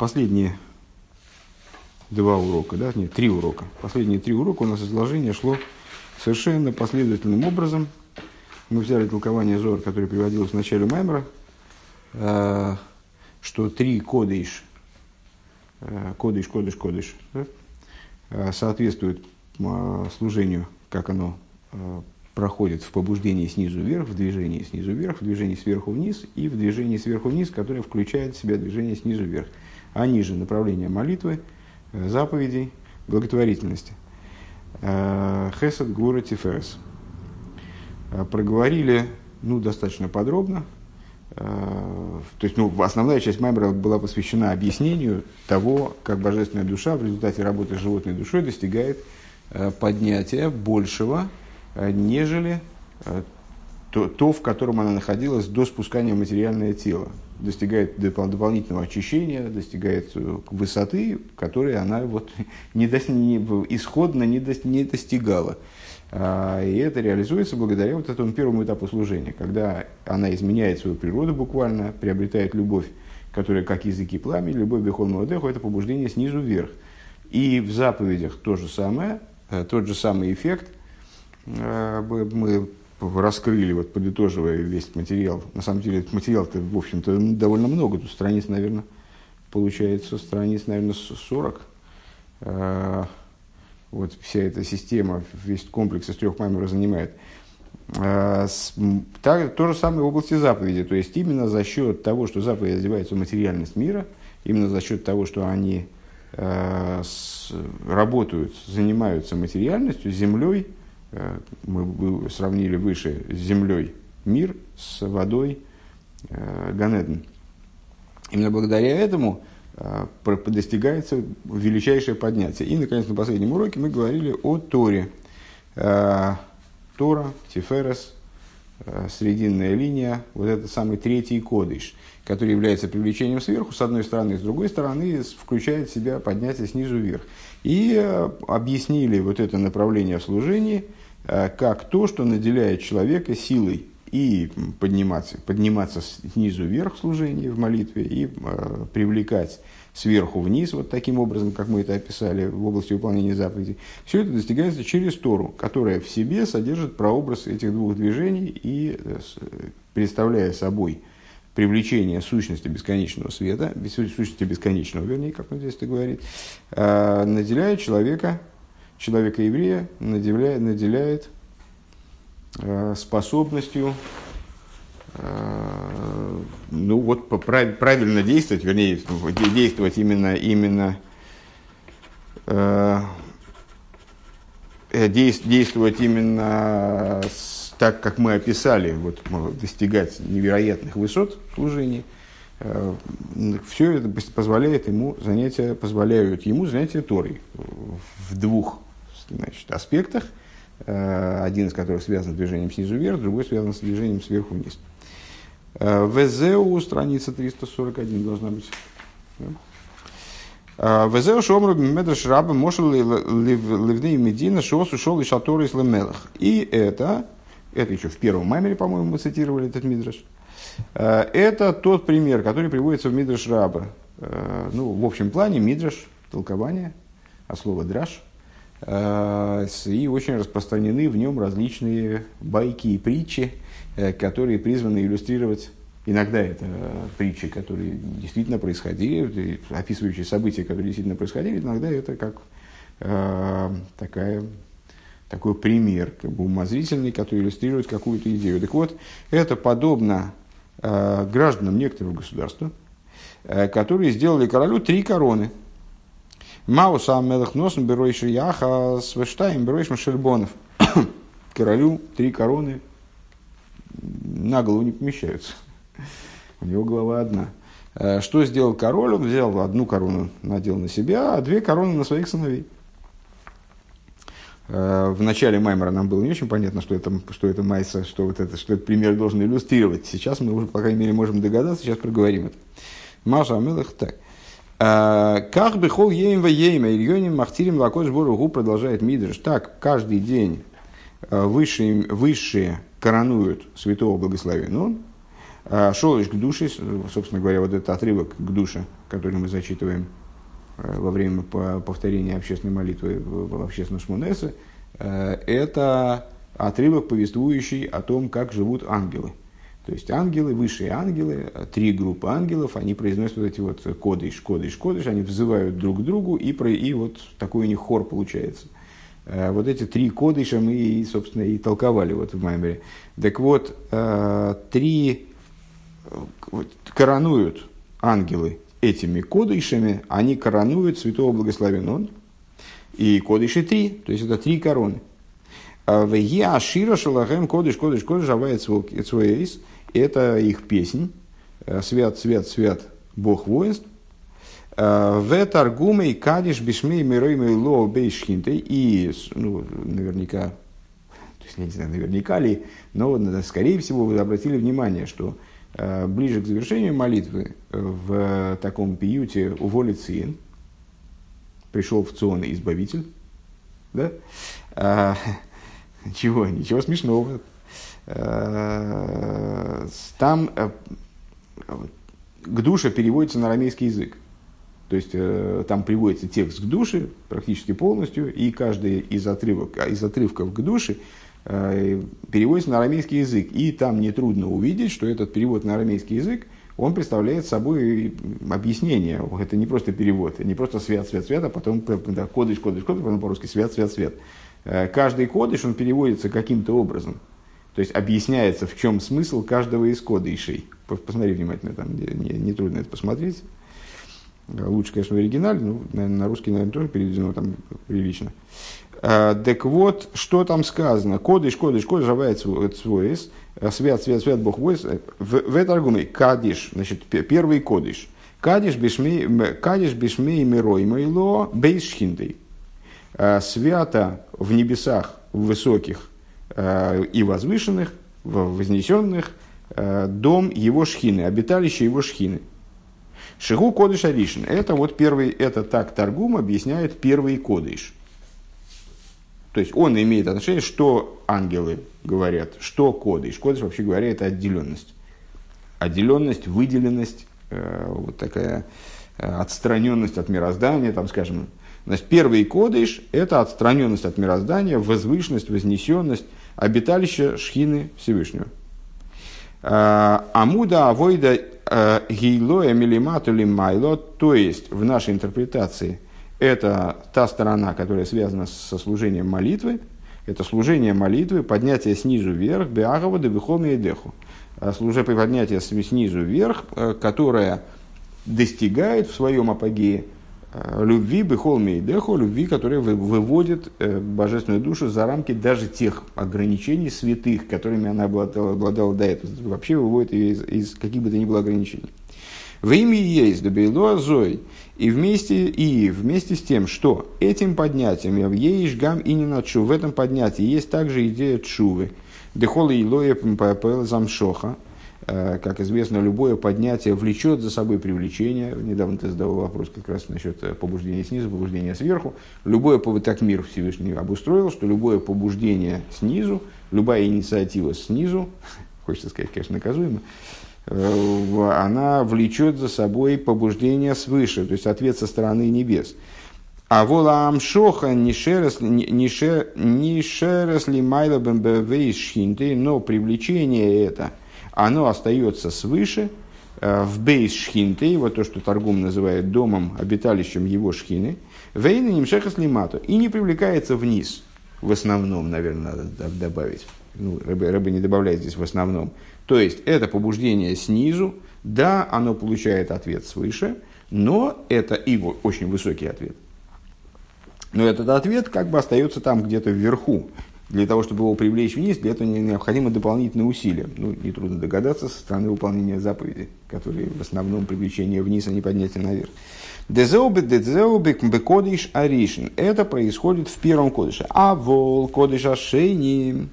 последние два урока, да, нет, три урока. Последние три урока у нас изложение шло совершенно последовательным образом. Мы взяли толкование Зор, которое приводилось в начале Маймера, э, что три кодыш, э, кодыш, кодыш, кодыш, да, э, соответствуют служению, как оно проходит в побуждении снизу вверх, в движении снизу вверх, в движении сверху вниз и в движении сверху вниз, которое включает в себя движение снизу вверх. Они же направления молитвы, э, заповедей, благотворительности. Э, Хесед, Гура, Тиферес. Э, проговорили ну, достаточно подробно. То есть ну, основная часть Маймера была посвящена объяснению того, как божественная душа в результате работы с животной душой достигает поднятия большего, нежели то, то, в котором она находилась до спускания в материальное тело. Достигает дополнительного очищения, достигает э, высоты, которой она вот не до, не, исходно не, до, не достигала. А, и это реализуется благодаря вот этому первому этапу служения, когда она изменяет свою природу буквально, приобретает любовь, которая как языки пламени, любовь бехолного деху, это побуждение снизу вверх. И в заповедях то же самое, э, тот же самый эффект. Э, мы раскрыли, вот подытоживая весь материал. На самом деле, материал-то, в общем-то, довольно много. Тут страниц, наверное, получается страниц, наверное, 40. А, вот вся эта система, весь комплекс из трех маймеров занимает. А, так, то же самое в области заповеди. То есть, именно за счет того, что заповеди одеваются в материальность мира, именно за счет того, что они а, работают, занимаются материальностью, землей, мы сравнили выше с землей мир, с водой э, Ганеден. Именно благодаря этому э, достигается величайшее поднятие. И, наконец, на последнем уроке мы говорили о Торе. Тора, Тиферес, срединная линия, вот это самый третий кодыш, который является привлечением сверху, с одной стороны, с другой стороны, включает в себя поднятие снизу вверх. И объяснили вот это направление в служении – Э, как то, что наделяет человека силой и подниматься, подниматься снизу вверх в служении, в молитве, и э, привлекать сверху вниз, вот таким образом, как мы это описали в области выполнения заповедей. Все это достигается через Тору, которая в себе содержит прообраз этих двух движений и э, представляя собой привлечение сущности бесконечного света, сущности бесконечного, вернее, как он здесь это говорит, э, наделяет человека человека-еврея наделяет, наделяет э, способностью э, ну вот прав, правильно действовать, вернее, действовать именно, именно э, действовать именно так, как мы описали, вот, достигать невероятных высот служения. Э, Все это позволяет ему занятия, позволяют ему занятия Торой в двух значит, аспектах, э, один из которых связан с движением снизу вверх, другой связан с движением сверху вниз. Э, ВЗУ, страница 341 должна быть. Э, ВЗУ Шомру Медраш Раба Мошел Ливней Медина Шос ушел и Шатор из Лемелах. И это, это еще в первом маймере, по-моему, мы цитировали этот Мидраш. Это тот пример, который приводится в Мидраш Раба. Ну, в общем плане Мидраш, толкование, а слово Э, и очень распространены в нем различные байки и притчи, э, которые призваны иллюстрировать Иногда это притчи, которые действительно происходили, описывающие события, которые действительно происходили, иногда это как э, такая, такой пример, как бы умозрительный, который иллюстрирует какую-то идею. Так вот, это подобно э, гражданам некоторого государства, э, которые сделали королю три короны – Мауса Амелах Носом Беройши Яха Свештаем Беройш Машельбонов. Королю три короны на голову не помещаются. У него голова одна. Э, что сделал король? Он взял одну корону, надел на себя, а две короны на своих сыновей. Э, в начале Маймера нам было не очень понятно, что это, что это Майса, что, вот это, что этот пример должен иллюстрировать. Сейчас мы уже, по крайней мере, можем догадаться, сейчас проговорим это. Маша Амелах так. Э, как бы хол ейм ейма ильоним махтирим лакош боругу продолжает Мидриш. Так, каждый день э, высшие, высшие коронуют святого благословенного, А, Шолыш к душе, собственно говоря, вот этот отрывок к душе, который мы зачитываем э, во время повторения общественной молитвы в общественном шмунесе, э, это отрывок, повествующий о том, как живут ангелы. То есть ангелы, высшие ангелы, три группы ангелов, они произносят вот эти вот кодыш, кодыш, кодыш, они взывают друг к другу, и, про, и вот такой у них хор получается. Э, вот эти три кодыша мы, собственно, и толковали вот в Маймере. Так вот, э, три коронуют ангелы этими кодышами, они коронуют святого благословен он, и кодыши три, то есть это три короны. А в Ашира Шалахем Кодыш Кодыш Кодыш Авает Цвоэйс – это их песнь э, «Свят, свят, свят, Бог воинств». Э, в Таргуме и Кадиш Бишмей Мирой Мейло Бейшхинтой. И, ну, наверняка, то есть, я не знаю, наверняка ли, но, скорее всего, вы обратили внимание, что э, ближе к завершению молитвы в таком пиюте у воли Циен пришел в Цион избавитель, да? А, чего, ничего смешного. Э, там э, к душе переводится на арамейский язык. То есть э, там приводится текст к душе практически полностью, и каждый из, отрывок, из отрывков к душе переводится на арамейский язык. И там нетрудно увидеть, что этот перевод на арамейский язык, он представляет собой объяснение. Это не просто перевод, не просто свят, свят, свят, а потом да, кодыш, кодыш, кодыш, потом по-русски свят, свят, свят. Каждый кодыш, он переводится каким-то образом. То есть объясняется, в чем смысл каждого из кодышей. Посмотри внимательно, там не, не трудно это посмотреть. Лучше, конечно, в оригинале, но наверное, на русский, наверное, тоже переведено там прилично. А, так вот, что там сказано? Кодыш, кодыш, кодыш, авает свой свят, свят, свят, Бог войс. В, в этом аргуме кадиш, значит, первый кодыш. Кадиш бишмей, кадиш бишмей мирой мойло бейшхиндей. А, свято в небесах, высоких, Э, и возвышенных, вознесенных, э, дом его шхины, обиталище его шхины. Шигу кодыш аришин. Это вот первый, это так Таргум объясняет первый кодыш. То есть он имеет отношение, что ангелы говорят, что кодыш. Кодыш, вообще говоря, это отделенность. Отделенность, выделенность, э, вот такая отстраненность от мироздания, там, скажем, Значит, первый кодыш – это отстраненность от мироздания, возвышенность, вознесенность, обиталище Шхины Всевышнего. А, Амуда авойда а, гейлоя милимату майло, то есть в нашей интерпретации это та сторона, которая связана со служением молитвы, это служение молитвы, поднятие снизу вверх, беагова де и деху. А, служение поднятие снизу вверх, которое достигает в своем апогее – Э, любви, бехол мейдехо, любви, которая выводит э, божественную душу за рамки даже тех ограничений святых, которыми она обладала, обладала до этого. Вообще выводит ее из, из каких бы то ни было ограничений. В имя есть добейло азой, и вместе, и вместе с тем, что этим поднятием, ешь гам и не начу, в этом поднятии есть также идея чувы. Дехола и лоя замшоха, Э, как известно, любое поднятие влечет за собой привлечение. Недавно ты задавал вопрос как раз насчет э, побуждения снизу, побуждения сверху. Любое, так мир Всевышний обустроил, что любое побуждение снизу, любая инициатива снизу, хочется сказать, конечно, наказуемо, э, она влечет за собой побуждение свыше, то есть ответ со стороны небес. А вола амшоха не шерес ли майла но привлечение это – оно остается свыше, э, в бейс шхинты, вот то, что торгум называет домом, обиталищем его шхины, вейна нимшехас лимату, и не привлекается вниз, в основном, наверное, надо добавить. Ну, рыба, рыба не добавляет здесь в основном. То есть, это побуждение снизу, да, оно получает ответ свыше, но это и очень высокий ответ. Но этот ответ как бы остается там где-то вверху, для того, чтобы его привлечь вниз, для этого необходимы дополнительные усилия. Ну, нетрудно догадаться со стороны выполнения заповедей, которые в основном привлечение вниз, а не поднятие наверх. Дезеубе, дезеубе, кодиш аришин. Это происходит в первом кодише. А вол кодиш ашейни.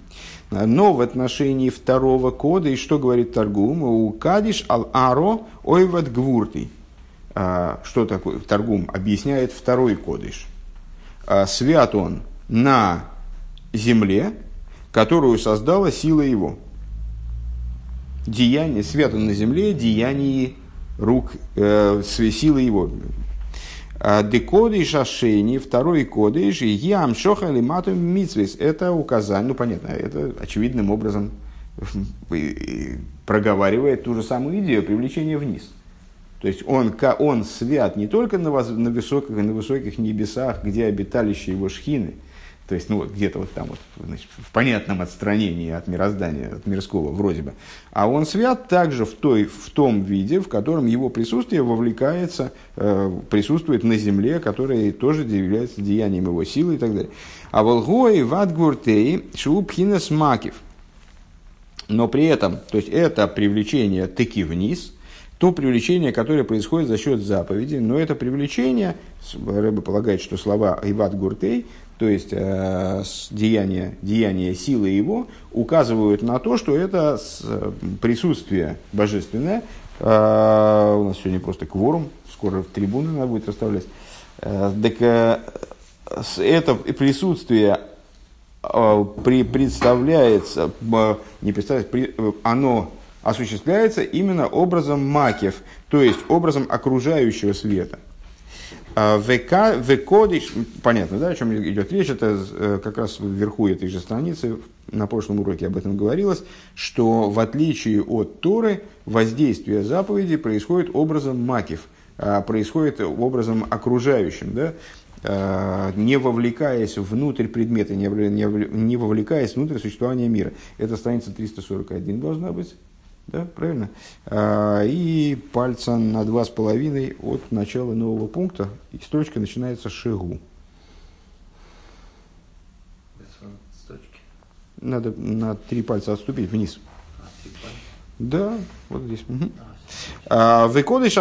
Но в отношении второго кода, и что говорит Таргум? У кадиш ал аро ойват гвуртый. А, что такое? Таргум объясняет второй кодиш. А, свят он на земле, которую создала сила его. деяние, свят он на земле, деяние рук, э, силы его. А Декодыш Ашени, второй кодыш, Ям Шоха Лимату Мицвис. Это указание, ну понятно, это очевидным образом проговаривает ту же самую идею привлечения вниз. То есть он, он свят не только на, воз, на, высоких, на высоких небесах, где обиталище его шхины, то есть, ну, вот где-то вот там, вот, значит, в понятном отстранении от мироздания, от мирского, вроде бы. А он свят также в, той, в том виде, в котором его присутствие вовлекается, э, присутствует на земле, которая тоже является деянием его силы и так далее. А волгой ватгуртей шубхинес макив. Но при этом, то есть это привлечение таки вниз, то привлечение, которое происходит за счет заповеди, но это привлечение, Рэбе полагает, что слова Иват Гуртей то есть э, деяния, деяния силы его указывают на то, что это присутствие божественное. Э, у нас сегодня просто кворум, скоро в трибуны надо будет расставлять. Э, так э, это присутствие э, при, представляется, э, не представляется, при, оно осуществляется именно образом макев, то есть образом окружающего света. А, Векодиш, понятно, да, о чем идет речь, это э, как раз вверху этой же страницы, на прошлом уроке об этом говорилось, что в отличие от Торы, воздействие заповеди происходит образом макив, а, происходит образом окружающим, да, а, не вовлекаясь внутрь предмета, не вовлекаясь внутрь существования мира. Это страница 341 должна быть. Да, правильно? А, и пальца на два с половиной от начала нового пункта, и строчка начинается шигу. Надо на три пальца отступить вниз. А, да, вот здесь. Угу. Векодыш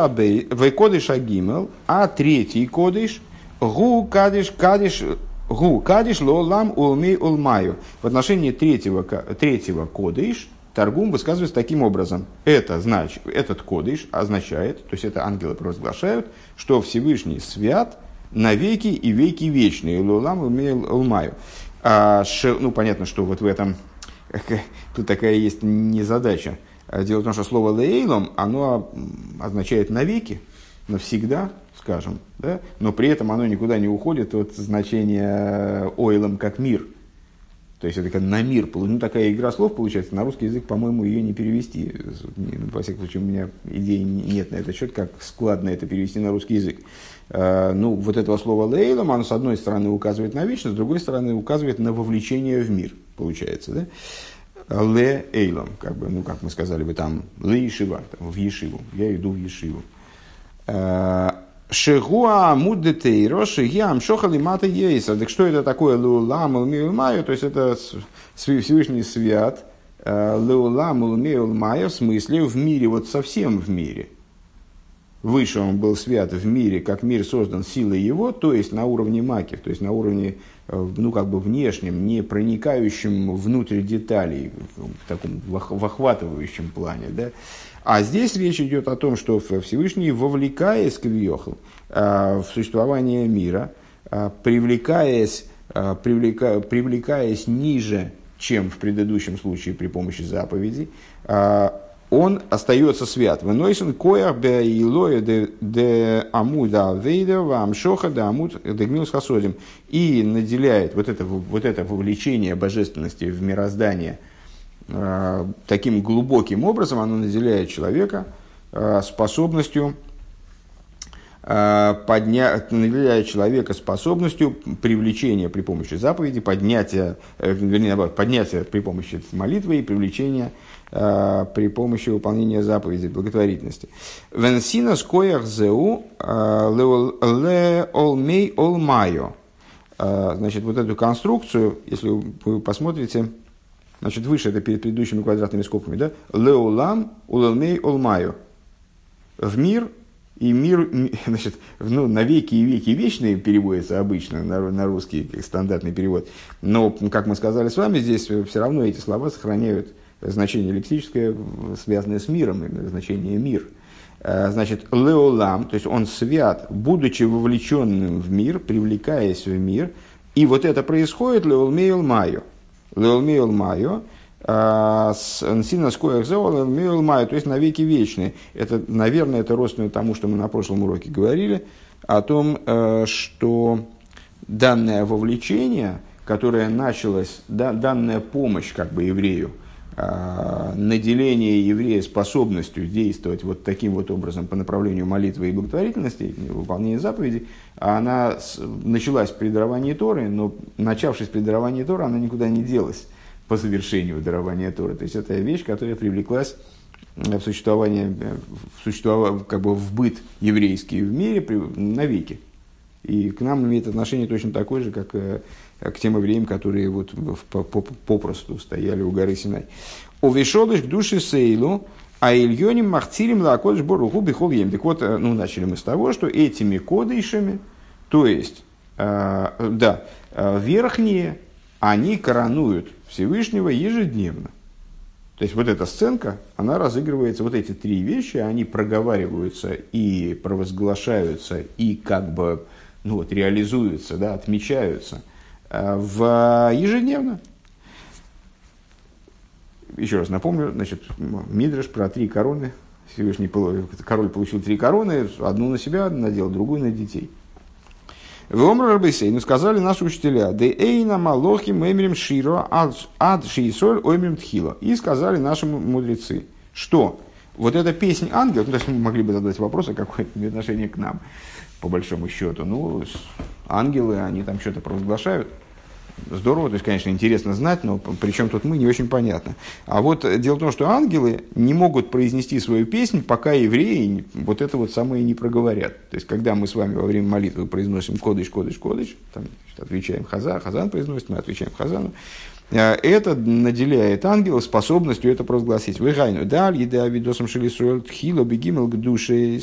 агимел, а третий кодыш, гу кадиш кадиш гу кадиш лолам улмей улмаю. В отношении третьего, третьего кодыш, Торгум высказывается таким образом. Это значит, этот кодыш означает, то есть это ангелы провозглашают, что Всевышний свят навеки и веки вечные. Лулам Улмаю. А, ну, понятно, что вот в этом тут такая есть незадача. А дело в том, что слово лейлом, оно означает навеки, навсегда, скажем, да? но при этом оно никуда не уходит от значения ойлом как мир – то есть это как на мир. Ну, такая игра слов получается. На русский язык, по-моему, ее не перевести. Ну, во всяком случае, у меня идеи нет на этот счет, как складно это перевести на русский язык. А, ну, вот этого слова лейлом, оно с одной стороны указывает на вечность, с другой стороны указывает на вовлечение в мир, получается, да? Ле эйлом, как бы, ну, как мы сказали бы там, ле ешива, в ешиву, я иду в ешиву. А, Шегуа муддетейро шигиам шохали мата ейса. Так что это такое лулам маю? То есть это Всевышний свят лулам маю в смысле в мире, вот совсем в мире. Выше он был свят в мире, как мир создан силой его, то есть на уровне макив, то есть на уровне, э, ну, как бы внешнем, не проникающем внутрь деталей, в таком в охватывающем плане, да, а здесь речь идет о том, что Всевышний, вовлекаясь Квиохл в существование мира, а, привлекаясь, а, привлека, привлекаясь ниже, чем в предыдущем случае при помощи заповедей, а, он остается свят. Выносен коях бе илоя де амуда вейда амшоха де амуд дегмилс хасодим. И наделяет вот это, вот это вовлечение божественности в мироздание – таким глубоким образом оно наделяет человека э, способностью э, поднять, наделяет человека способностью привлечения при помощи заповеди, поднятия, вернее, наоборот, поднятия при помощи молитвы и привлечения при помощи выполнения заповедей благотворительности. Венсина скоях зеу ле олмей олмайо. Значит, вот эту конструкцию, если вы посмотрите, Значит, выше это перед предыдущими квадратными скобками, да? Леулам улалмей олмаю. В мир и мир, значит, ну, на веки и веки вечные переводится обычно на, на русский как стандартный перевод. Но, как мы сказали с вами, здесь все равно эти слова сохраняют значение лексическое, связанное с миром, значение мир. А, значит, леолам, то есть он свят, будучи вовлеченным в мир, привлекаясь в мир, и вот это происходит леолмейл майо. Леолмейл Майо, Сина скоях маю, то есть навеки вечные. Это, наверное, это родственно тому, что мы на прошлом уроке говорили, о том, что данное вовлечение, которое началось, да, данная помощь как бы еврею – а, наделение еврея способностью действовать вот таким вот образом по направлению молитвы и благотворительности, выполнения заповедей, она началась при даровании Торы, но начавшись при даровании Торы, она никуда не делась по завершению дарования Торы. То есть это вещь, которая привлеклась в существование, в существование как бы в быт еврейский в мире навеки. И к нам имеет отношение точно такое же, как э, к тем евреям, которые вот попросту стояли у горы Синай. Увешодыш к душе Сейлу, а Ильоним Махцирим Лакодыш Боруху Бихол Ем. Так вот, э, ну, начали мы с того, что этими кодышами, то есть, э, да, э, верхние, они коронуют Всевышнего ежедневно. То есть вот эта сценка, она разыгрывается, вот эти три вещи, они проговариваются и провозглашаются, и как бы ну вот, реализуются, да, отмечаются э, в ежедневно. Еще раз напомню, значит, Мидриш про три короны. Всевышний король получил три короны, одну на себя надел, другую на детей. В Омрарбейсейну сказали наши учителя, «Де эйна малохи мемрим широ ад шиисоль оймрим тхила». И сказали наши мудрецы, что вот эта песня ангелов, ну, то есть мы могли бы задать вопрос, а какое это отношение к нам по большому счету. Ну, ангелы, они там что-то провозглашают. Здорово, то есть, конечно, интересно знать, но причем тут мы, не очень понятно. А вот дело в том, что ангелы не могут произнести свою песнь, пока евреи вот это вот самое не проговорят. То есть, когда мы с вами во время молитвы произносим кодыш, кодыш, кодыш, там, отвечаем хаза, хазан произносит, мы отвечаем хазану, э, это наделяет ангела способностью это провозгласить. Выгайну даль, еда видосом шелисуэль тхило бегимел к душе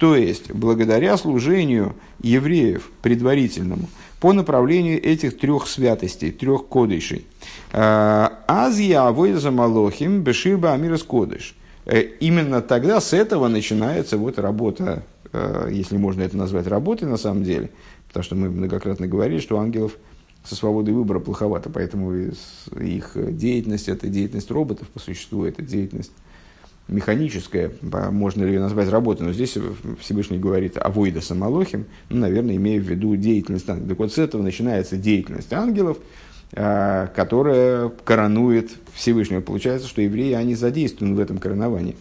то есть, благодаря служению евреев предварительному по направлению этих трех святостей, трех кодышей. А, Азия авойза малохим беширба амирас кодыш. Э, именно тогда с этого начинается вот работа, э, если можно это назвать работой на самом деле, потому что мы многократно говорили, что ангелов со свободой выбора плоховато, поэтому их деятельность – это деятельность роботов по существу, это деятельность механическая, можно ли ее назвать работой, но здесь Всевышний говорит о Войда Самолохим, ну, наверное, имея в виду деятельность ангелов. Так вот, с этого начинается деятельность ангелов, а, которая коронует Всевышнего. Получается, что евреи, они задействованы в этом короновании.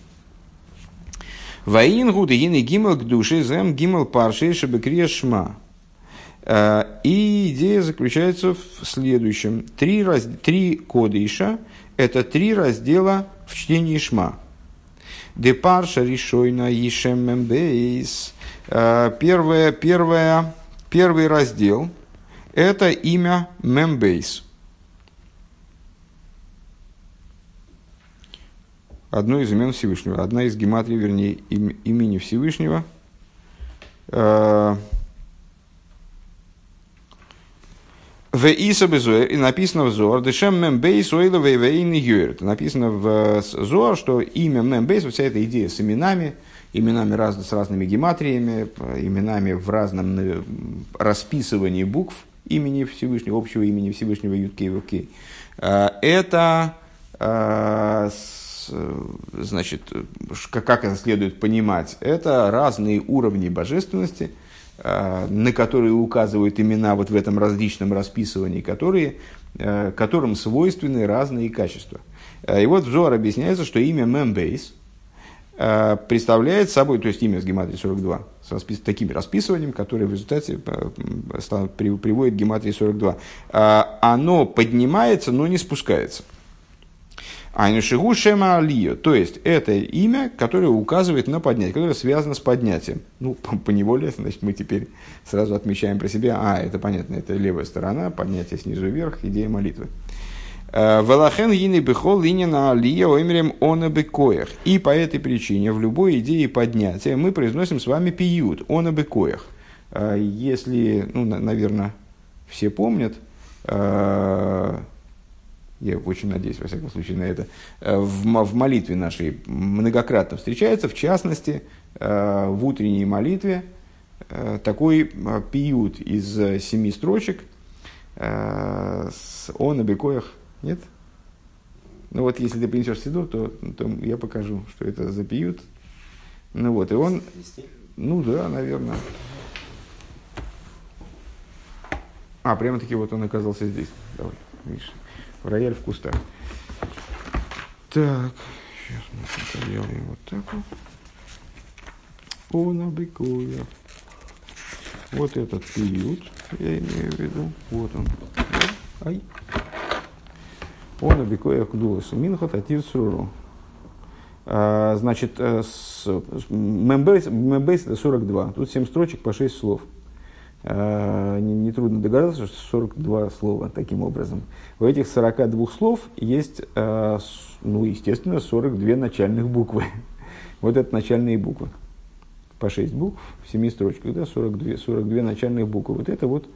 Ваин гуды ины гимал к душе зем гимал паршей шабекрия шма. А, и идея заключается в следующем. Три, раз, три кодыша – это три раздела в чтении шма. Депарша решойна Ишем Мембейс. Первое, первое, первый раздел – это имя Мембейс. Одно из имен Всевышнего, одна из гематрий, вернее, им, имени Всевышнего э, – В Иса и написано в Зор, Дешем Мембейс Ойла Вейвейн Юрт. Написано в э, Зор, что имя Мембейс, вся эта идея с именами, именами раз, с разными гематриями, именами в разном э, расписывании букв имени Всевышнего, общего имени Всевышнего Юткей. Э, это, значит, как это следует понимать, это разные уровни божественности – на которые указывают имена вот в этом различном расписывании, которые, э, которым свойственны разные качества. Э, и вот в Зоар объясняется, что имя Мембейс представляет собой, то есть имя с гематрии 42, с распис, таким расписыванием, которое в результате приводит к гематрии 42, оно поднимается, но не спускается. Айнушигу Шема Алио. То есть, это имя, которое указывает на поднятие, которое связано с поднятием. Ну, по, по неволе, значит, мы теперь сразу отмечаем про себя, а, это понятно, это левая сторона, поднятие снизу вверх, идея молитвы. Э, Валахен гини бехол на алия оймерем она бекоях. И по этой причине в любой идее поднятия мы произносим с вами пиют, она бекоях. Э, если, ну, наверное, все помнят, э, я очень надеюсь, во всяком случае, на это, э, в, в молитве нашей многократно встречается, в частности, э, в утренней молитве э, такой пиют из семи строчек с «О на бекоях». Нет? Ну вот, если ты принесешь сидур, то, то я покажу, что это за пиют. Ну вот, и он... Ну да, наверное. А, прямо-таки вот он оказался здесь. Давай, видишь, рояль в кустах. Так, сейчас мы сделаем вот так вот. Он обыкуя. Вот этот период, я имею в виду. Вот он. Ай. Он обикоя кудуласу. Минхот атир суру. А, значит, э, мембейс, мембейс это 42. Тут 7 строчек по 6 слов. А, Нетрудно догадаться, что 42 слова таким образом. В этих 42 слов есть, э, ну, естественно, 42 начальных буквы. Вот это начальные буквы. По 6 букв в 7 строчках, да, 42, 42 начальных буквы. Вот это вот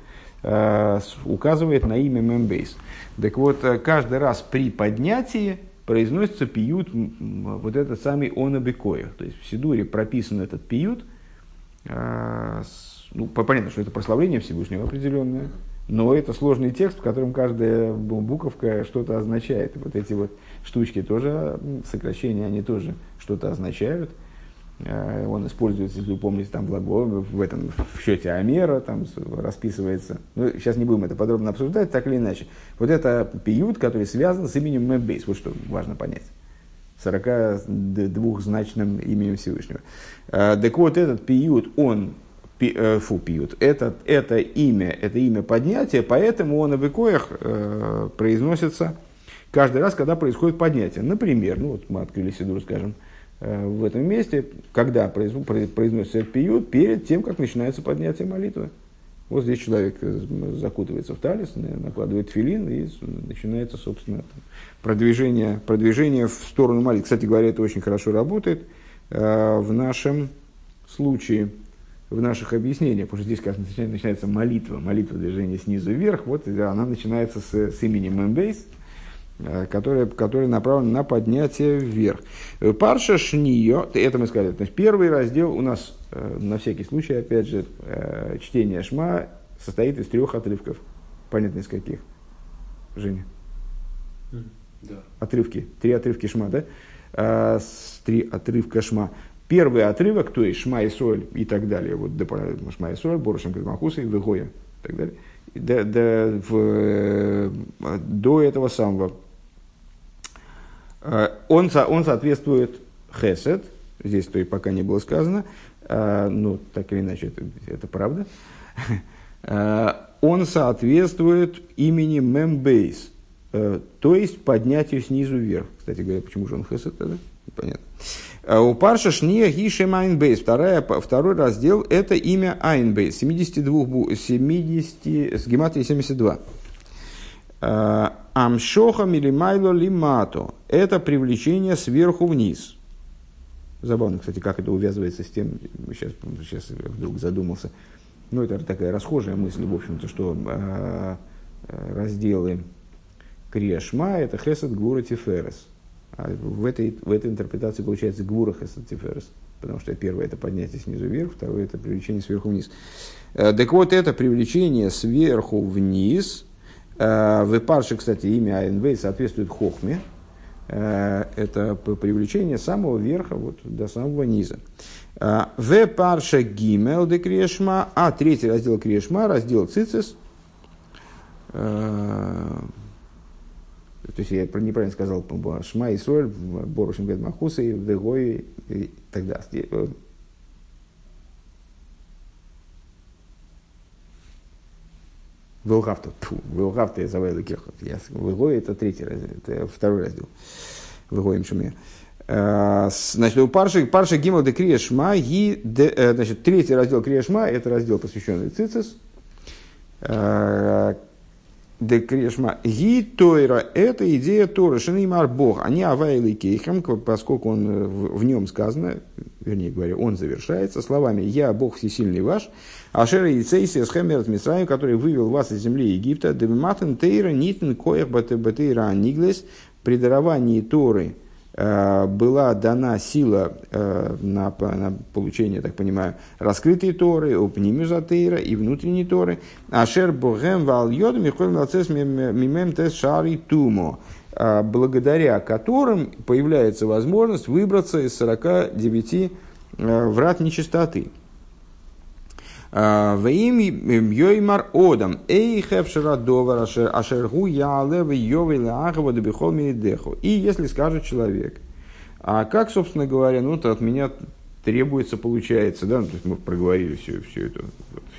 э, указывает на имя Мембейс. Так вот, каждый раз при поднятии произносится пиют, вот этот самый онабекоя. То есть в Сидуре прописан этот пиют. А, ну, понятно, что это прославление Всевышнего определенное, но это сложный текст, в котором каждая буковка что-то означает. Вот эти вот штучки тоже, сокращения, они тоже что-то означают. Э, он используется, если вы помните, там глагол в этом в счете Амера, там расписывается. Ну, сейчас не будем это подробно обсуждать, так или иначе. Вот это пиют, который связан с именем Мембейс, вот что важно понять. 42-значным именем Всевышнего. Э, так вот, этот пиют, он, э, фу, пиют, этот, это имя, это имя поднятия, поэтому он в икоях э, произносится каждый раз, когда происходит поднятие. Например, ну вот мы открыли Сидур, скажем, Э, в этом месте, когда произносится пиют, перед тем, как начинается поднятие молитвы. Вот здесь человек э, закутывается в талис, накладывает филин, и начинается, собственно, продвижение, продвижение в сторону молитвы. Кстати говоря, это очень хорошо работает э, в нашем случае, в наших объяснениях, потому что здесь, как начинается молитва, молитва движения снизу вверх, вот она начинается с, с именем Мембейс, Э, которая, которая направлена на поднятие вверх. Парша Шнио, это мы сказали, то есть первый раздел у нас, на всякий случай, опять же, чтение Шма состоит из трех отрывков. Понятно, из каких? Женя? Да. Отрывки. Три отрывки Шма, да? Три отрывка Шма. Первый отрывок, то есть Шма и Соль и так далее, вот Шма и Соль, Борошем Кадмахуса и Вегоя, и так далее. До, до, в, до этого самого Э, он, он соответствует хесед, здесь то и пока не было сказано, э, ну, так или иначе, это, это правда. Э, он соответствует имени Мембейс, то есть поднятию снизу вверх. Кстати говоря, почему же он хесед тогда? Понятно. У Парша Шния Гишем Айнбейс, второй раздел, это имя Айнбейс, 72, 70, с гематрией 72. Амшохам или майло лимато – это привлечение сверху вниз. Забавно, кстати, как это увязывается с тем, сейчас, сейчас вдруг задумался, ну, это такая расхожая мысль, в общем-то, что э, разделы Криашма – это Хесед, Гура, Тиферес. А в этой, в этой интерпретации получается Гура, Хесед, Тиферес. Потому что первое – это поднятие снизу вверх, второе – это привлечение сверху вниз. Э, так вот, это привлечение сверху вниз – Э, в парше, кстати, имя АНВ соответствует хохме. Э, это привлечение самого верха вот, до самого низа. Э, в парша гимел де крешма, а третий раздел крешма, раздел цицис. То есть я неправильно сказал, Шма и Соль, Борушим Гедмахуса и Вегой и так далее. Вилгавта, Вилгавта я завел кехот. Вилгой это третий раздел, это второй раздел. Вилгоем шуме. Э, значит, у Парши, Парши Гимал де Крия Шма, и, э, значит, третий раздел Крия Шма, это раздел, посвященный Цицис. Э, де Крешма. Ги Тойра – это идея Тора, Шанимар Бог. Они авайли кейхам, поскольку он, в, в нем сказано, вернее говоря, он завершается словами «Я Бог всесильный ваш, Ашера Яйцейси Схемерат Мисраим, который вывел вас из земли Египта, Дебиматен Тейра Нитен Коях Батейра Ниглес, при даровании Торы э, была дана сила э, на, на получение, так понимаю, раскрытой Торы, Упнимюза Тейра и внутренней Торы. Ашер Богем Вал Йод Михоль Мацес Мимем Тес Шари Тумо. благодаря которым появляется возможность выбраться из 49 врат нечистоты. В им Йоймар Одам, Эй Хевшера Довар Ашергу Ялев Йовел Ахова Дебихол Миридеху. И если скажет человек, а как, собственно говоря, ну, то от меня требуется, получается, да, ну, то есть мы проговорили все, все, это,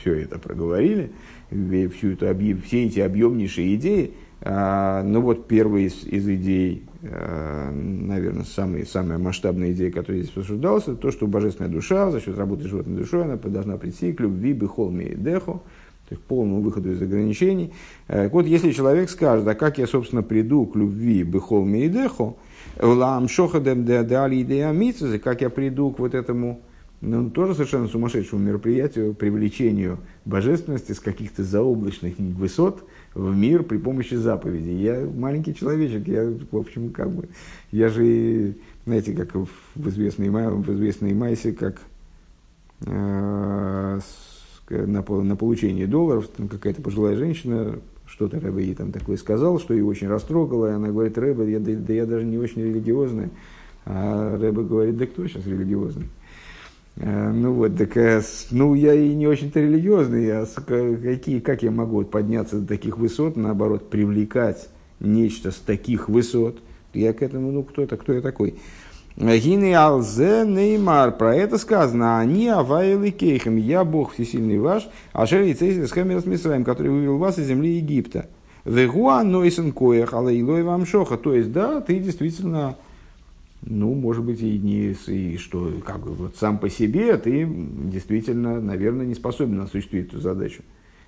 все это проговорили, всю эту, все эти объемнейшие идеи, ну вот первая из, из идей, а, наверное, самая, самая масштабная идея, которая здесь обсуждалась, то, что божественная душа за счет работы животной душой, она должна прийти к любви, бихолми и деху, то есть к полному выходу из ограничений. Так вот, если человек скажет, а как я, собственно, приду к любви, бихолми и деху, лам шохадем де как я приду к вот этому, ну, тоже совершенно сумасшедшему мероприятию, привлечению божественности с каких-то заоблачных высот, в мир при помощи заповедей. Я маленький человечек, я, в общем, как бы, я же, знаете, как в известной, в известной Майсе, как э, на, на получение долларов, там какая-то пожилая женщина, что-то Рэбе ей там такое сказал, что ее очень растрогало, и она говорит, Рэбе, я, да, да я даже не очень религиозная. А Рэбе говорит, да кто сейчас религиозный? Э, ну вот, так, э, ну я и не очень-то религиозный, а какие, как я могу подняться до таких высот, наоборот, привлекать нечто с таких высот, я к этому, ну кто-то, кто я такой? Гины алзе неймар, про это сказано, они авайлы кейхам, я Бог всесильный ваш, а шери цейсис хэмерс мисраем, который вывел вас из земли Египта. Вегуа нойсен коях, алаилой вам шоха, то есть, да, ты действительно ну, может быть, и не и что, как бы, вот сам по себе ты действительно, наверное, не способен осуществить эту задачу.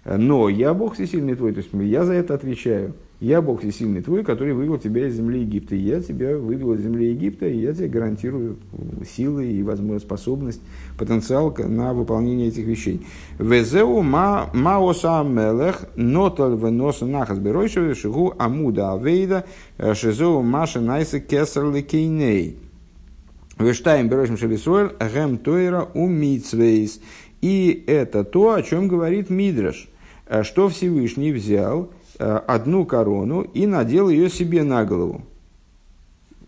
Но я Бог всесильный твой, то есть я за это отвечаю. Я Бог всесильный твой, который вывел тебя из земли Египта. И я тебя вывел из земли Египта, и я тебе гарантирую силы и возможность, способность, потенциал на выполнение этих вещей. Везеу ма маоса мелех нотал веноса нахас беройшеве шигу амуда авейда э, шизеу маша найса кесар лекейней. Вештаем беройшем шелисуэль гэм тойра умитсвейс. И это то, о чем говорит Мидраш – Э, что Всевышний взял одну корону и надел ее себе на голову.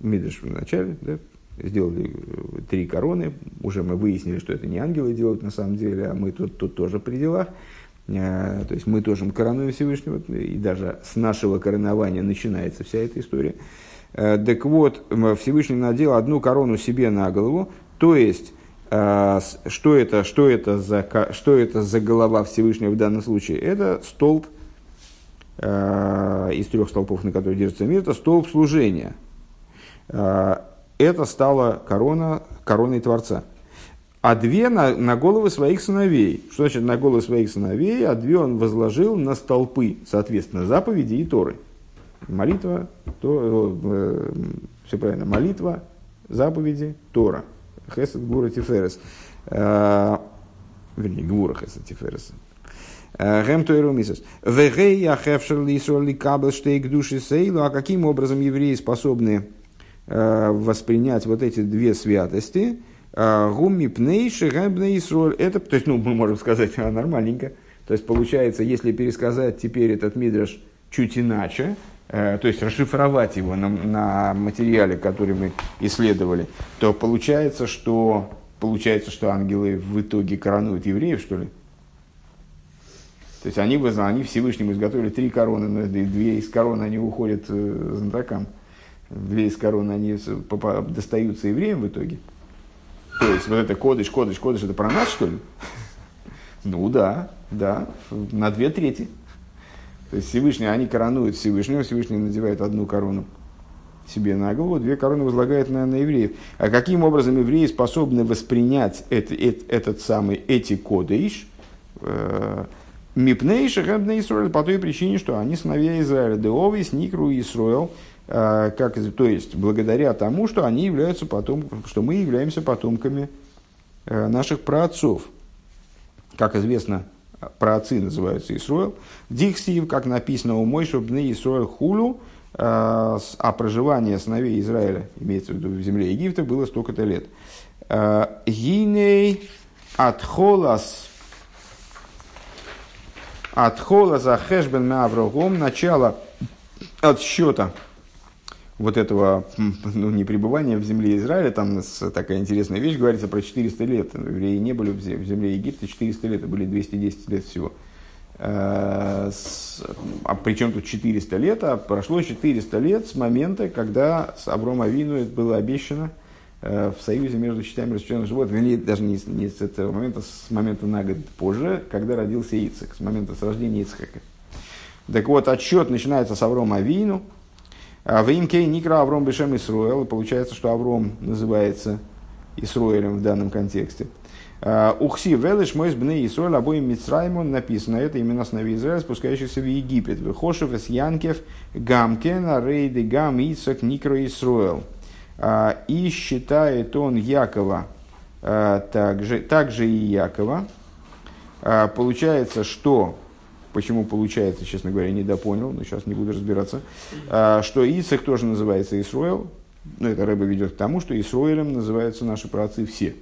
Мидриш вначале да, сделали э, три короны. Уже мы выяснили, что это не ангелы делают на самом деле, а мы тут, тут тоже при делах. То есть мы тоже коронуем Всевышнего, и даже с нашего коронования начинается вся эта история. Так вот, Всевышний надел одну корону себе на голову, то есть что это, что, это за, что это за голова Всевышнего в данном случае? Это столб э, из трех столпов, на которых держится мир, это столб служения. Э, это стала корона, короной Творца. А две на, на головы своих сыновей. Что значит на головы своих сыновей? А две он возложил на столпы, соответственно, заповеди и Торы. Молитва, то, э, все правильно, молитва, заповеди, Тора – Хесед Гура Тиферес. Э, вернее, Гура Хесед Тиферес. Э, Гем Тойру Мисас. Вегей Ахевшер Лисуали Кабел Штейк Души Сейлу. А каким образом евреи способны э, воспринять вот эти две святости? Гумми пнейши гэмбне Исроль. Это, то есть, ну, мы можем сказать, а, нормальненько. То есть, получается, если пересказать теперь этот мидраш чуть иначе, Э, то есть расшифровать его на, на материале, который мы исследовали, то получается, что, получается, что ангелы в итоге коронуют евреев, что ли? То есть они, они Всевышнему изготовили три короны, но две из корон они уходят э, знатокам, две из корон они достаются евреям в итоге. То есть вот это кодыш, кодыш, кодыш, это про нас, что ли? Ну да, да, на две трети. То есть Всевышний, они коронуют Всевышнего, Всевышний надевает одну корону себе на голову, две короны возлагает на, на евреев. А каким образом евреи способны воспринять это, это, этот самый, эти кодыш, э, Мипней Шахабна Исраиль по той причине, что они сыновья Израиля, Деовый, Сникру и Исраил, э, как, то есть благодаря тому, что они являются потом, что мы являемся потомками э, наших праотцов. Как известно, про отцы называются Исруэл. Дихсиев, как написано у мой, чтобы на Исруэл хулю, э, а проживание сыновей Израиля, имеется в виду в земле Египта, было столько-то лет. Э, Гиней отхолас отхола за хэшбен маврогом, начало отсчета вот этого ну, не пребывания в земле Израиля, там такая интересная вещь говорится про 400 лет. Евреи не были в земле Египта 400 лет, это были 210 лет всего. Э, а причем тут 400 лет, а прошло 400 лет с момента, когда с Авром Авину это было обещано в союзе между частями расчленных животных, вернее, даже не, не с этого момента, с момента на год позже, когда родился Ицек, с момента с рождения Ицхака. Так вот, отсчет начинается с Аврома Авину, а в Имкей Никра Авром Бешем Исруэл, получается, что Авром называется Исруэлем в данном контексте – Э, Ухси велиш мой бны Исруэль обоим Мицраймон написано. Это именно сыновей Израиля, спускающихся в Египет. Выхошев из Янкев Гамкена Рейды Гам Ицак Никро Исруэл. Э, и считает он Якова э, также, также и Якова. Получается, что Почему получается, честно говоря, не допонял, но сейчас не буду разбираться. Что Ицек тоже называется Исруэл. Ну, это Рэба ведет к тому, что Исруэлем называются наши праотцы все.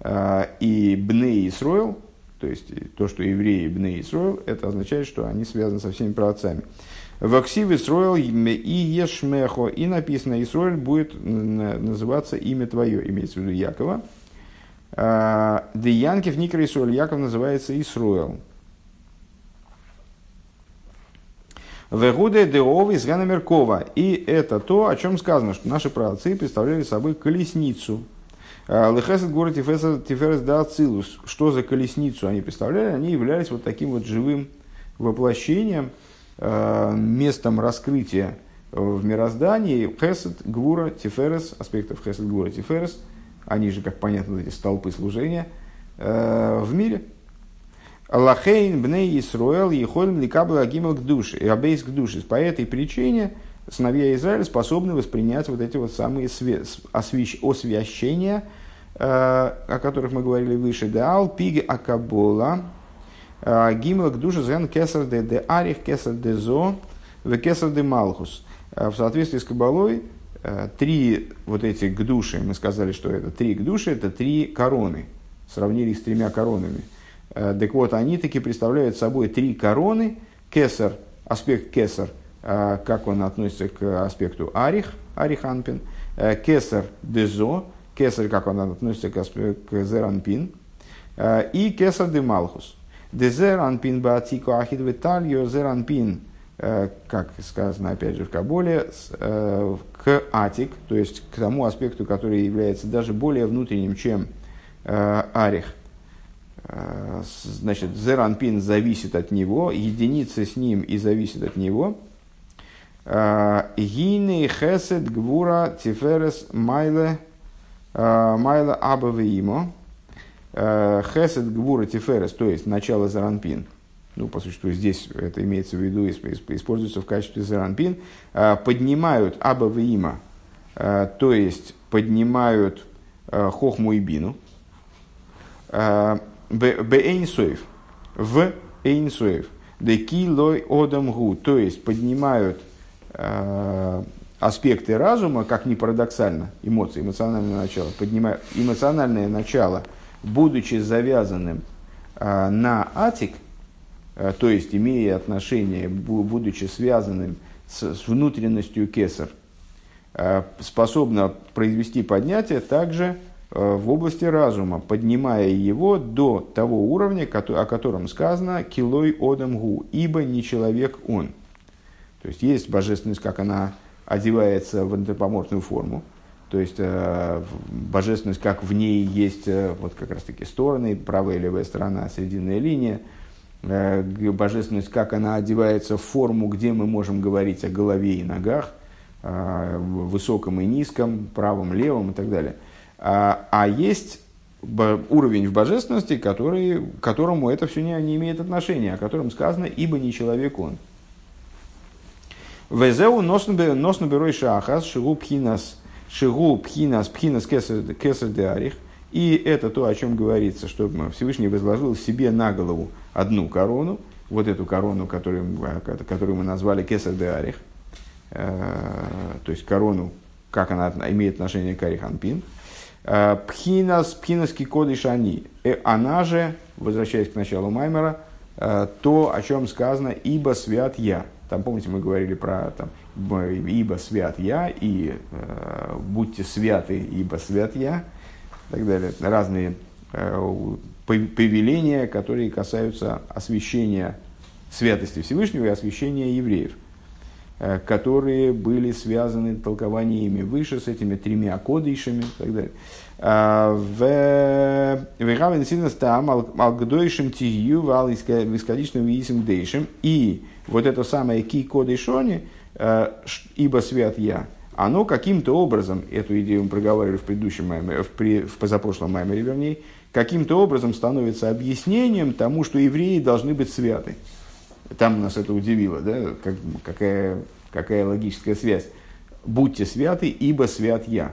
А, и Бней Исроил, то есть то, что евреи Бней Исроил, это означает, что они связаны со всеми праотцами. В Аксиве Исроил и Ешмехо, и написано, Исроиль будет называться имя твое, имеется в виду Якова. А, Деянкев Никра Исроиль, Яков называется Исроил. Вегуде Деови из Меркова. И это то, о чем сказано, что наши праотцы представляли собой колесницу, а, Лехесед город Тиферес да Ацилус. Что за колесницу они представляли? Они являлись вот таким вот живым воплощением, местом раскрытия в мироздании Хесед, Гвура, Тиферес, аспектов Хесед, Гвура, Тиферес, они же, как понятно, эти столпы служения а, в мире. Лахейн бней Исруэл ехолим ликабл агимел к душе, и абейс к душе. По этой причине сыновья Израиля способны воспринять вот эти вот самые освящения, Э, о которых мы говорили выше, Деал, Пиги Акабола, э, Гимлак Душа Зен Кесар де де Арих Кесар де Зо, в Кесар де Малхус. Э, в соответствии с Кабалой, три вот эти гдуши, мы сказали, что это три гдуши, это три короны, сравнили с тремя коронами. Так вот, они таки представляют собой три короны, кесар, аспект кесар, как он относится к аспекту арих, ариханпин, кесар дезо, кесарь, как он относится к, к зеранпин, и кесар де малхус. Де зеранпин баатику ахид виталью зеранпин, э, как сказано опять же в Каболе, к атик, то есть к тому аспекту, который является даже более внутренним, чем арих. Значит, зеранпин зависит от него, единица с ним и зависит от него. Гины хесед гвура тиферес майле Майла Абавеимо, Хесед Гвура Тиферес, то есть начало Заранпин. Ну, по существу, здесь это имеется в виду, используется в качестве Заранпин. Э, поднимают Абавеимо, то есть поднимают Хохму и Бину. Бейнсоев, в Эйнсоев. Деки лой одам гу, то есть поднимают аспекты разума, как ни парадоксально, эмоции, эмоциональное начало, поднимая эмоциональное начало, будучи завязанным э, на атик, э, то есть имея отношение, будучи связанным с, внутренностью кесар, э, способно произвести поднятие также в области разума, поднимая его до того уровня, о котором сказано «килой одам гу», ибо не человек он. То есть есть божественность, как она одевается в антропоморфную форму. То есть э, божественность, как в ней есть э, вот как раз таки стороны, правая и левая сторона, срединная линия. Э, божественность, как она одевается в форму, где мы можем говорить о голове и ногах, э, высоком и низком, правом, левом и так далее. А, а есть уровень в божественности, который, к которому это все не, не имеет отношения, о котором сказано «ибо не человек он». Везеу носно берой шахас, шигу пхинас, шигу пхинас, пхинас кесар де арих. И это то, о чем говорится, что Всевышний возложил себе на голову одну корону, вот эту корону, которую, которую мы назвали кесар де арих, э, то есть корону, как она имеет отношение к ариханпин. Э, пхинас, пхинаски кодыш они. Э, она же, возвращаясь к началу Маймера, то, о чем сказано «ибо свят я». Там, помните, мы говорили про там, «ибо свят я» и э, «будьте святы, ибо свят я» и так далее. Разные э, повеления, которые касаются освящения святости Всевышнего и освящения евреев, э, которые были связаны толкованиями выше с этими тремя кодишами и так далее. А, и вот это самое ки кодишони, э, ибо свят я, оно каким-то образом, эту идею мы проговаривали в предыдущем маме, в, при, в позапрошлом маймере, вернее, каким-то образом становится объяснением тому, что евреи должны быть святы. Там нас это удивило, да, как, какая, какая логическая связь. Будьте святы, ибо свят я.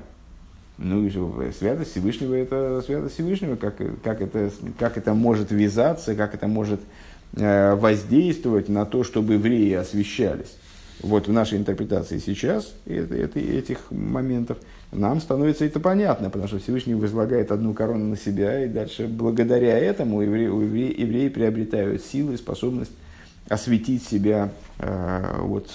Ну, святость Всевышнего – это святость Всевышнего. Как, как, это, как это может вязаться, как это может э, воздействовать на то, чтобы евреи освещались. Вот в нашей интерпретации сейчас это, это, этих моментов нам становится это понятно, потому что Всевышний возлагает одну корону на себя, и дальше благодаря этому евреи, евреи, евреи приобретают силу и способность осветить себя э, вот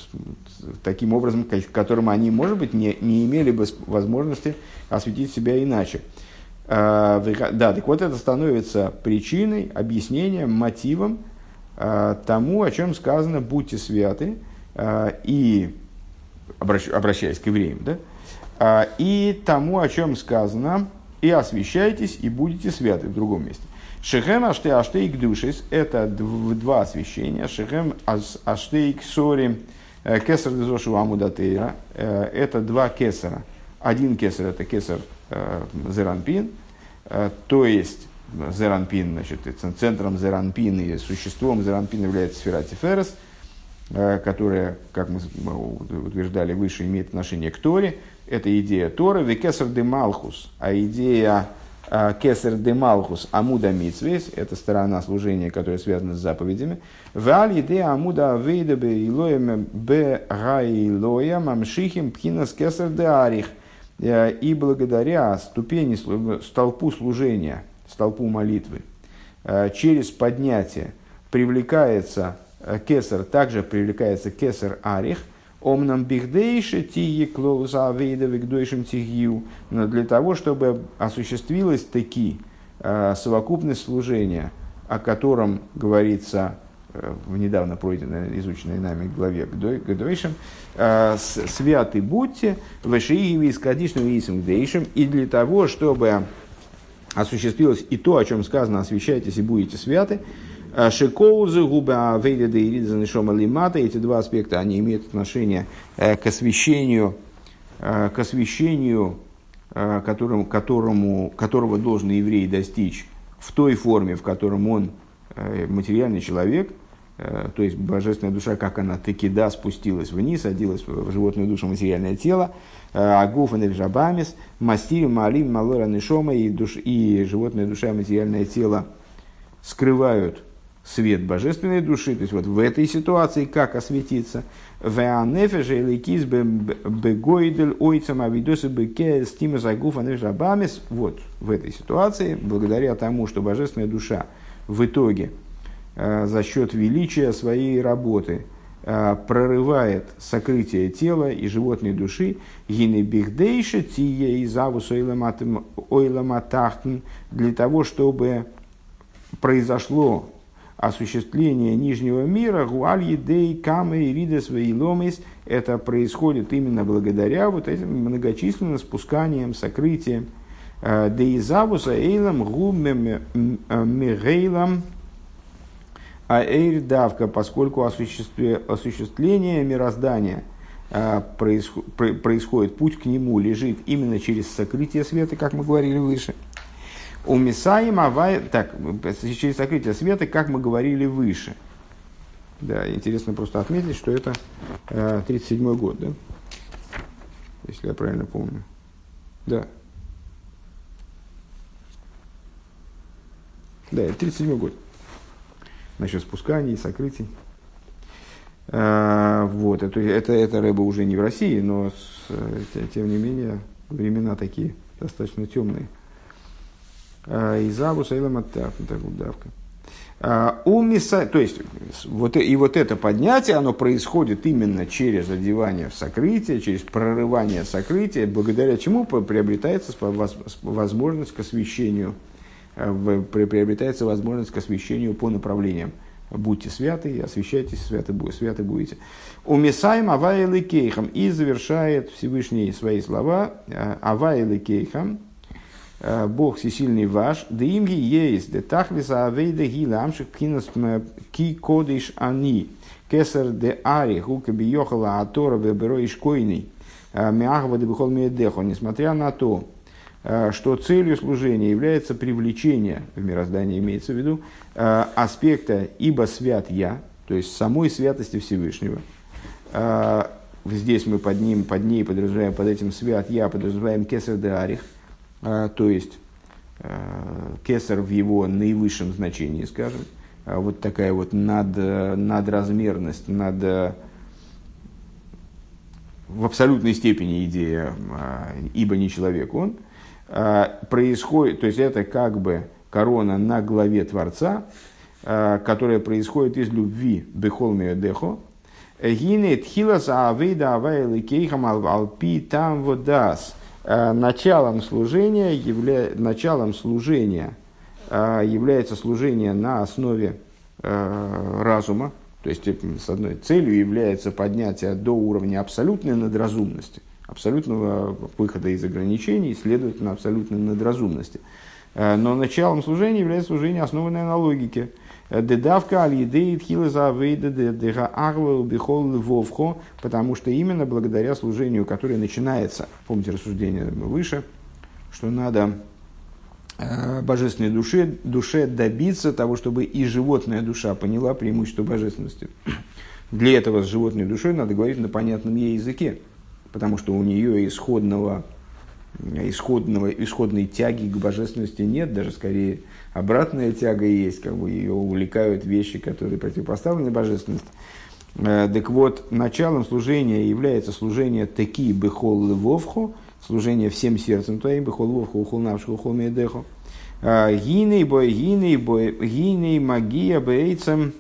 таким образом, которым они, может быть, не, не имели бы возможности осветить себя иначе. Э, да, так вот это становится причиной, объяснением, мотивом э, тому, о чем сказано «будьте святы», и, обращ, обращаясь к евреям, да, э, и тому, о чем сказано «и освящайтесь, и будете святы» в другом месте. Шехем аште аштейк душис – это два освящения. Шехем аштейк сори э, кесар дезошу амудатейра – это два кесара. Один кесар – это кесар э, зеранпин, э, то есть зеранпин, значит, центром зеранпин и существом зеранпин является сфера Тиферес, которая, как мы утверждали выше, имеет отношение к Торе. Это идея Торы, векесар де Малхус, а идея а, кесер де Малхус Амуда Мицвейс, это сторона служения, которая связана с заповедями. Валь еде Амуда Вейда бе Илоем бе Гайлоя Мамшихим Пхинас Кесер де Арих. Э, и благодаря ступени, столпу служения, столпу молитвы, э, через поднятие привлекается э, кесар, также привлекается кесар Арих, Омнам бихдейше тие клоуза авейда вигдойшим тигью, но для того, чтобы осуществилась таки э, совокупность служения, о котором говорится э, в недавно пройденной, изученной нами главе Гдойшим, э, «Святы будьте, вешииви из кадишным висим гдейшим», и для того, чтобы осуществилось и то, о чем сказано, освящайтесь и будете святы, Э, Шикоузы, губы Авейда и Ридза Нишома Лимата, эти два аспекта, они имеют отношение э, к освещению, э, к освещению которому, которому, которого должен еврей достичь в той форме, в котором он материальный человек, то есть божественная душа, как она таки да спустилась вниз, оделась в животную душу материальное тело, агуфа жабамис, мастирю малим малора нишома и, душ, и животная душа материальное тело скрывают свет божественной души, то есть вот в этой ситуации как осветиться. Веанефеже или киз бегойдель ойцам авидосы беке стимус агуфа нефжабамис. Вот в этой ситуации, благодаря тому, что божественная душа в итоге э, за счет величия своей работы э, прорывает сокрытие тела и животной души, гины бихдейша тие и завус ойламатахтн, для того, чтобы произошло осуществление нижнего мира, гуаль едей, камы, иридес, вейломис, это происходит именно благодаря вот этим многочисленным спусканиям, сокрытиям. Э, Деизавуса эйлам гумем мигейлам аэйрдавка, поскольку осуществление мироздания э, происходит, путь к нему лежит именно через сокрытие света, как мы говорили выше – у Мисаим Авай, так, через сокрытие света, как мы говорили выше. Да, интересно просто отметить, что это э, 37 год, да? Если я правильно помню. Да. Да, это 37 год. Насчет спусканий, сокрытий. А, вот, это, это, это рыба уже не в России, но с, э, тем не менее времена такие достаточно темные. Изаву Сейла Маттаф, так удавка. У миса, то есть, вот, и вот это поднятие, оно происходит именно через одевание в сокрытие, через прорывание сокрытия, благодаря чему приобретается возможность к освещению, приобретается возможность к освещению по направлениям будьте святы, освящайтесь, святы, святы будете. У Месаем Авайлы Кейхам. И завершает Всевышний свои слова Авайлы Кейхам. Э, Бог всесильный ваш, да им есть, да тахлиса авейда гила амших пхинас ки кодиш ани, кесар де ари, хука биохала атора веберо ишкойный, э, мягва де бихол меедехо, несмотря на то, Э, что целью служения является привлечение, в мироздании имеется в виду, аспекта «ибо свят я», то есть самой святости Всевышнего. Здесь мы под ним, под ней подразумеваем, под этим свят я подразумеваем кесар де арих, то есть кесар в его наивысшем значении, скажем, вот такая вот над, надразмерность, над в абсолютной степени идея «ибо не человек он», а, происходит, то есть это как бы корона на главе Творца, а, которая происходит из любви Бехол Меодехо. Гине тхилас авейда авайли кейхам алпи там водас. А, началом служения, явля... началом служения является служение на основе разума, то есть с одной целью является поднятие до уровня абсолютной надразумности – абсолютного выхода из ограничений, следовательно, абсолютной надразумности. Э, но началом служения является служение, основанное на логике. Дедавка аль-едеи тхилаза вейда дега арва бихол вовхо, потому что именно благодаря служению, которое начинается, помните рассуждение выше, что надо э, божественной душе, душе добиться того, чтобы и животная душа поняла преимущество божественности. Для этого с животной душой надо говорить на понятном ей языке потому что у нее исходного, исходного, исходной тяги к божественности нет, даже скорее обратная тяга есть, как бы ее увлекают вещи, которые противопоставлены божественности. Э, так вот, началом служения является служение таки бехол левовху, служение всем сердцем твоим, бехол левовху, ухол навшу, ухол медеху. Э, гиней бой, гиней бой, гиней магия бейцем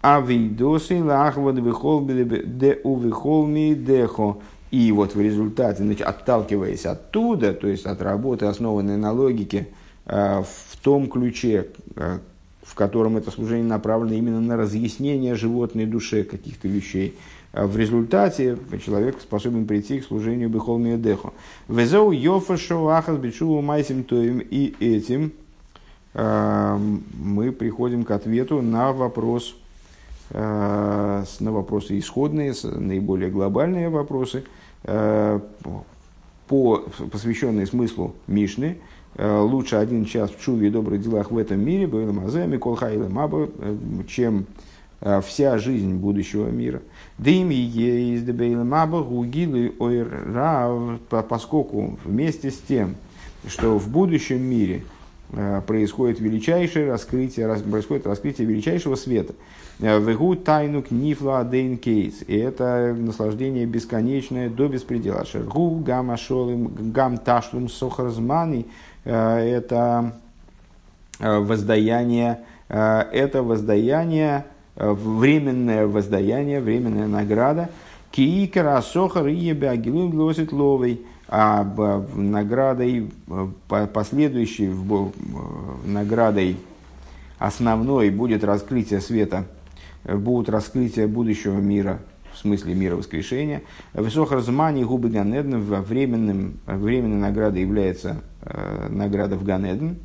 авидосы лахвад бехол де увехол медеху. И вот в результате, отталкиваясь оттуда, то есть от работы, основанной на логике, э, в том ключе, э, в котором это служение направлено именно на разъяснение животной душе каких-то вещей, э, в результате человек способен прийти к служению Бехол Миедехо. Везеу Йофашо Ахас Бичулу Майсим Тоим и этим мы приходим к ответу на вопрос, на вопросы исходные, наиболее глобальные вопросы – Э, по, посвященные смыслу Мишны, э, лучше один час в чуве и добрых делах в этом мире, Маба, э, чем вся жизнь будущего мира. Поскольку вместе с тем, что в будущем мире происходит величайшее раскрытие, происходит раскрытие величайшего света – Вегу тайну книфла адейн кейс. И это наслаждение бесконечное до беспредела. Шергу гам ашолым гам ташлум сохарзмани. Э, это э, воздаяние, э, это воздаяние, временное воздаяние, временная награда. Киикара сохар и ебягилу глосит ловой. А наградой, последующей наградой основной будет раскрытие света будут раскрытия будущего мира, в смысле мира воскрешения. Высохар змани губы Ганеден, во временным, временной наградой является э, награда в Ганеден.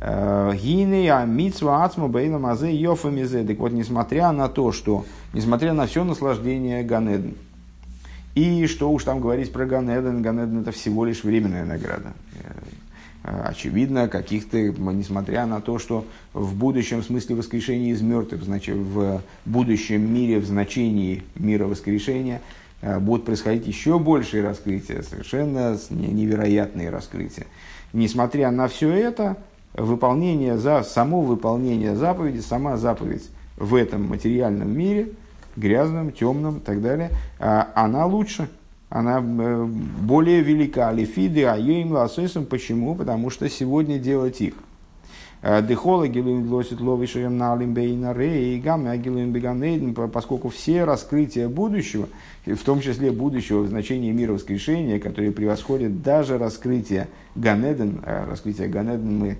Э, Гиней амитсва ацма бейна мазе йофамизе. Так вот, несмотря на то, что, несмотря на все наслаждение Ганеден, и что уж там говорить про Ганеден, Ганеден это всего лишь временная награда. Э, очевидно, каких-то, несмотря на то, что в будущем смысле воскрешения из мертвых, значит, в будущем мире, в значении мира воскрешения, э, будут происходить еще большие раскрытия, совершенно невероятные раскрытия. Несмотря на все это, выполнение за, само выполнение заповеди, сама заповедь в этом материальном мире, грязном, темном и так далее, э, она лучше – она э, более велика. Лифиды, а им ласойсом. Почему? Потому что сегодня делать их. Дехола гилуем глосит ловишем на алимбейна рей, гамма гилуем беганейден, поскольку все раскрытия будущего, в том числе будущего в значении мира воскрешения, которые превосходят даже раскрытие Ганеден, раскрытие Ганеден мы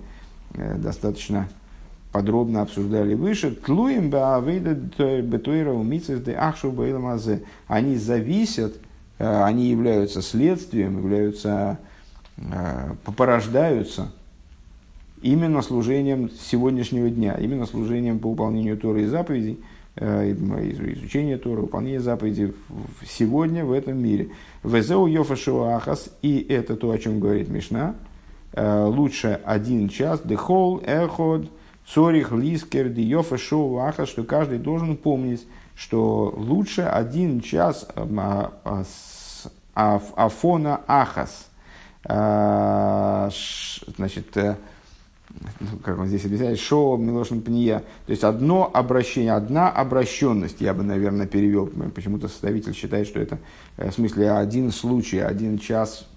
достаточно подробно обсуждали выше, тлуем бетуэра они зависят, э, они являются следствием, являются, э, порождаются именно служением сегодняшнего дня, именно служением по выполнению Торы и заповедей, э, изучения Торы, выполнения заповедей сегодня в этом мире. Везеу Йофа Ахас, и это то, о чем говорит Мишна, лучше один час, дехол, эход, Цорих, Лискер, Диофа, Шоу, Ахас, что каждый должен помнить, что лучше один час а, а, а, Афона Ахас. Значит, э, ну, как он здесь объясняет, шоу Милошин Пния. То есть одно обращение, одна обращенность, я бы, наверное, перевел. Почему-то составитель считает, что это э, в смысле один случай, один час.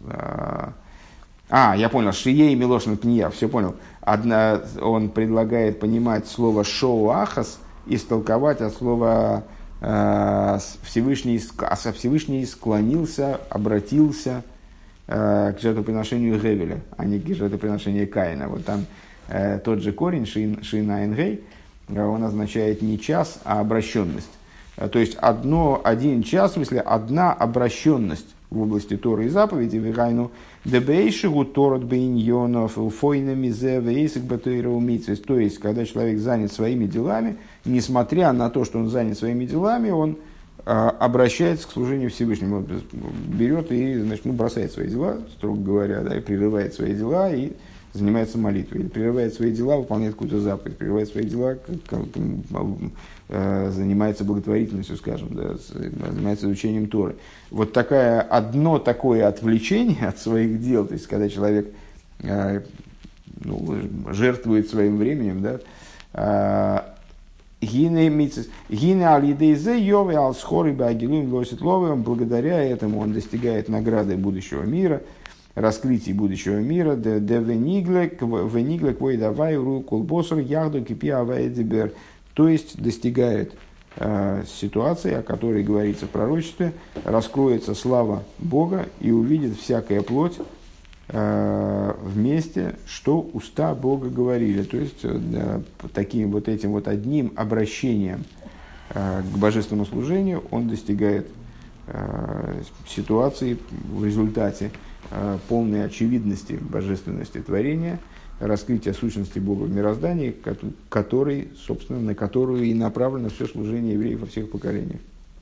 А, я понял, Шией Милошин Пния, все понял. Одна, он предлагает понимать слово «шоу ахас» истолковать от слова э, Всевышний, а Всевышний склонился, обратился э, к жертвоприношению Гевеля, а не к жертвоприношению Каина. Вот там э, тот же корень шин, шина энгей, э, он означает не час, а обращенность. То есть одно, один час, в смысле одна обращенность в области Торы и заповеди, Вигайну, Дебейшигу Торот Бейньонов, Фойна Мизе, Вейсик То есть, когда человек занят своими делами, несмотря на то, что он занят своими делами, он а, обращается к служению Всевышнему. Он берет и значит, ну, бросает свои дела, строго говоря, да, и прерывает свои дела и занимается молитвой, или прерывает свои дела, выполняет какую-то заповедь, прерывает свои дела, как, э, занимается благотворительностью, скажем, да, занимается изучением Торы. Вот такая, одно такое отвлечение от своих дел, то есть когда человек э, ну, жертвует своим временем, да, э, Гине алидейзе йове алсхори багилуем лосит благодаря этому он достигает награды будущего мира – раскрытий будущего мира, де вениглек, вениглек войдавай ру колбосор ягду кипи авайдибер, то есть достигает э, ситуации, о которой говорится в пророчестве, раскроется слава Бога и увидит всякая плоть вместе, что уста Бога говорили. То есть э, таким вот этим вот одним обращением э, к божественному служению он достигает э, ситуации в результате Э, полной очевидности божественности творения, раскрытия сущности Бога в мироздании, который, собственно, на которую и направлено все служение евреев во всех поколениях.